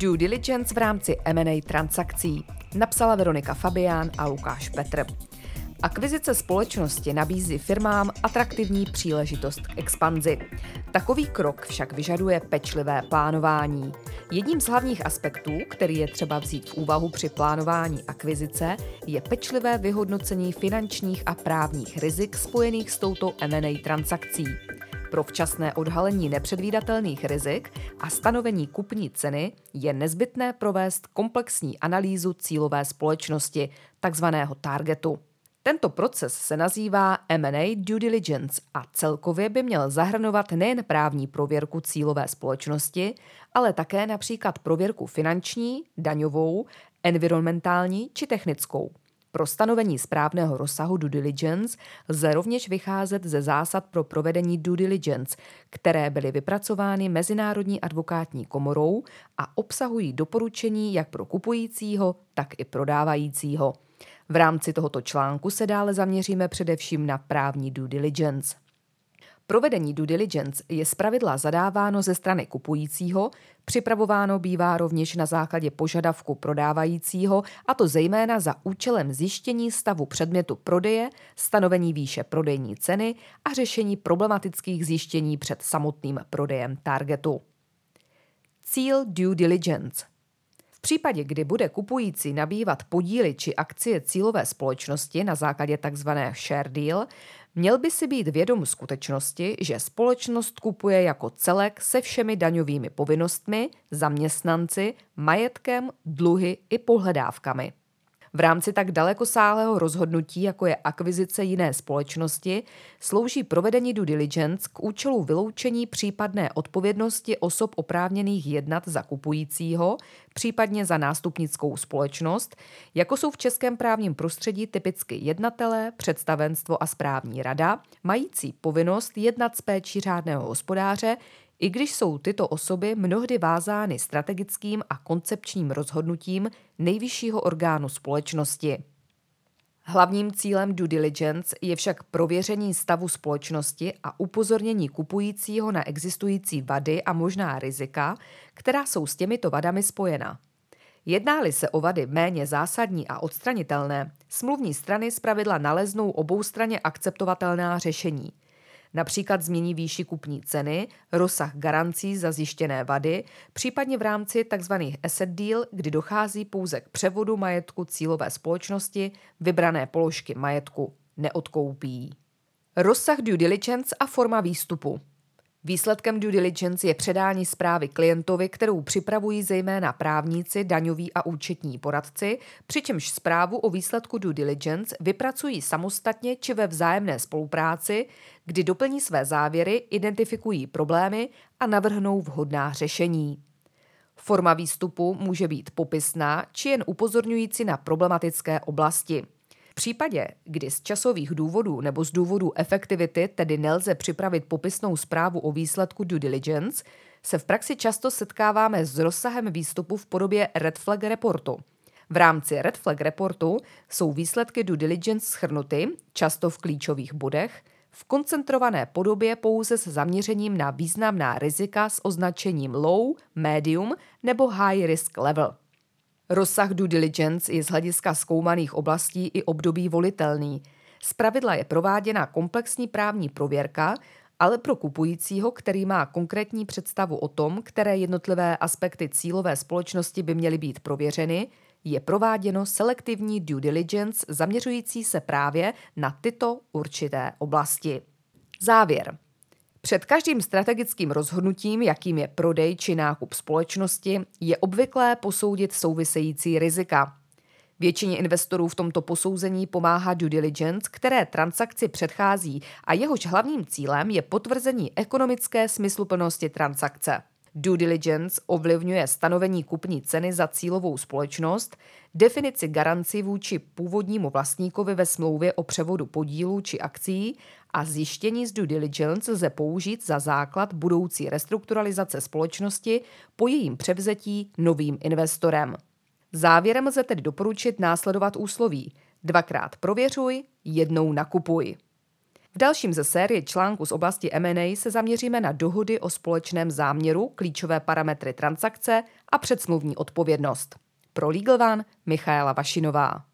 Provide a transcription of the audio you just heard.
Due diligence v rámci M&A transakcí. Napsala Veronika Fabián a Lukáš Petr. Akvizice společnosti nabízí firmám atraktivní příležitost k expanzi. Takový krok však vyžaduje pečlivé plánování. Jedním z hlavních aspektů, který je třeba vzít v úvahu při plánování akvizice, je pečlivé vyhodnocení finančních a právních rizik spojených s touto M&A transakcí. Pro včasné odhalení nepředvídatelných rizik a stanovení kupní ceny je nezbytné provést komplexní analýzu cílové společnosti, takzvaného targetu. Tento proces se nazývá M&A due diligence a celkově by měl zahrnovat nejen právní prověrku cílové společnosti, ale také například prověrku finanční, daňovou, environmentální či technickou. Pro stanovení správného rozsahu due diligence lze rovněž vycházet ze zásad pro provedení due diligence, které byly vypracovány Mezinárodní advokátní komorou a obsahují doporučení jak pro kupujícího, tak i prodávajícího. V rámci tohoto článku se dále zaměříme především na právní due diligence. Provedení due diligence je zpravidla zadáváno ze strany kupujícího, připravováno bývá rovněž na základě požadavku prodávajícího, a to zejména za účelem zjištění stavu předmětu prodeje, stanovení výše prodejní ceny a řešení problematických zjištění před samotným prodejem targetu. Cíl due diligence v případě, kdy bude kupující nabývat podíly či akcie cílové společnosti na základě tzv. share deal, měl by si být vědom skutečnosti, že společnost kupuje jako celek se všemi daňovými povinnostmi, zaměstnanci, majetkem, dluhy i pohledávkami. V rámci tak dalekosáhlého rozhodnutí, jako je akvizice jiné společnosti, slouží provedení due diligence k účelu vyloučení případné odpovědnosti osob oprávněných jednat za kupujícího, případně za nástupnickou společnost, jako jsou v českém právním prostředí typicky jednatelé, představenstvo a správní rada, mající povinnost jednat s péčí řádného hospodáře, i když jsou tyto osoby mnohdy vázány strategickým a koncepčním rozhodnutím nejvyššího orgánu společnosti. Hlavním cílem due diligence je však prověření stavu společnosti a upozornění kupujícího na existující vady a možná rizika, která jsou s těmito vadami spojena. Jedná-li se o vady méně zásadní a odstranitelné, smluvní strany zpravidla naleznou oboustranně akceptovatelná řešení – Například změní výši kupní ceny, rozsah garancí za zjištěné vady, případně v rámci tzv. asset deal, kdy dochází pouze k převodu majetku cílové společnosti, vybrané položky majetku neodkoupí. Rozsah due diligence a forma výstupu. Výsledkem due diligence je předání zprávy klientovi, kterou připravují zejména právníci, daňoví a účetní poradci, přičemž zprávu o výsledku due diligence vypracují samostatně či ve vzájemné spolupráci, kdy doplní své závěry, identifikují problémy a navrhnou vhodná řešení. Forma výstupu může být popisná či jen upozorňující na problematické oblasti případě, kdy z časových důvodů nebo z důvodů efektivity tedy nelze připravit popisnou zprávu o výsledku due diligence, se v praxi často setkáváme s rozsahem výstupu v podobě red flag reportu. V rámci red flag reportu jsou výsledky due diligence schrnuty, často v klíčových bodech, v koncentrované podobě pouze s zaměřením na významná rizika s označením low, medium nebo high risk level. Rozsah due diligence je z hlediska zkoumaných oblastí i období volitelný. Zpravidla je prováděna komplexní právní prověrka, ale pro kupujícího, který má konkrétní představu o tom, které jednotlivé aspekty cílové společnosti by měly být prověřeny, je prováděno selektivní due diligence zaměřující se právě na tyto určité oblasti. Závěr. Před každým strategickým rozhodnutím, jakým je prodej či nákup společnosti, je obvyklé posoudit související rizika. Většině investorů v tomto posouzení pomáhá due diligence, které transakci předchází a jehož hlavním cílem je potvrzení ekonomické smysluplnosti transakce. Due diligence ovlivňuje stanovení kupní ceny za cílovou společnost, definici garanci vůči původnímu vlastníkovi ve smlouvě o převodu podílů či akcí a zjištění z due diligence lze použít za základ budoucí restrukturalizace společnosti po jejím převzetí novým investorem. Závěrem lze tedy doporučit následovat úsloví. Dvakrát prověřuj, jednou nakupuj. V dalším ze série článku z oblasti M&A se zaměříme na dohody o společném záměru, klíčové parametry transakce a předsmluvní odpovědnost. Pro Legal One Michaela Vašinová.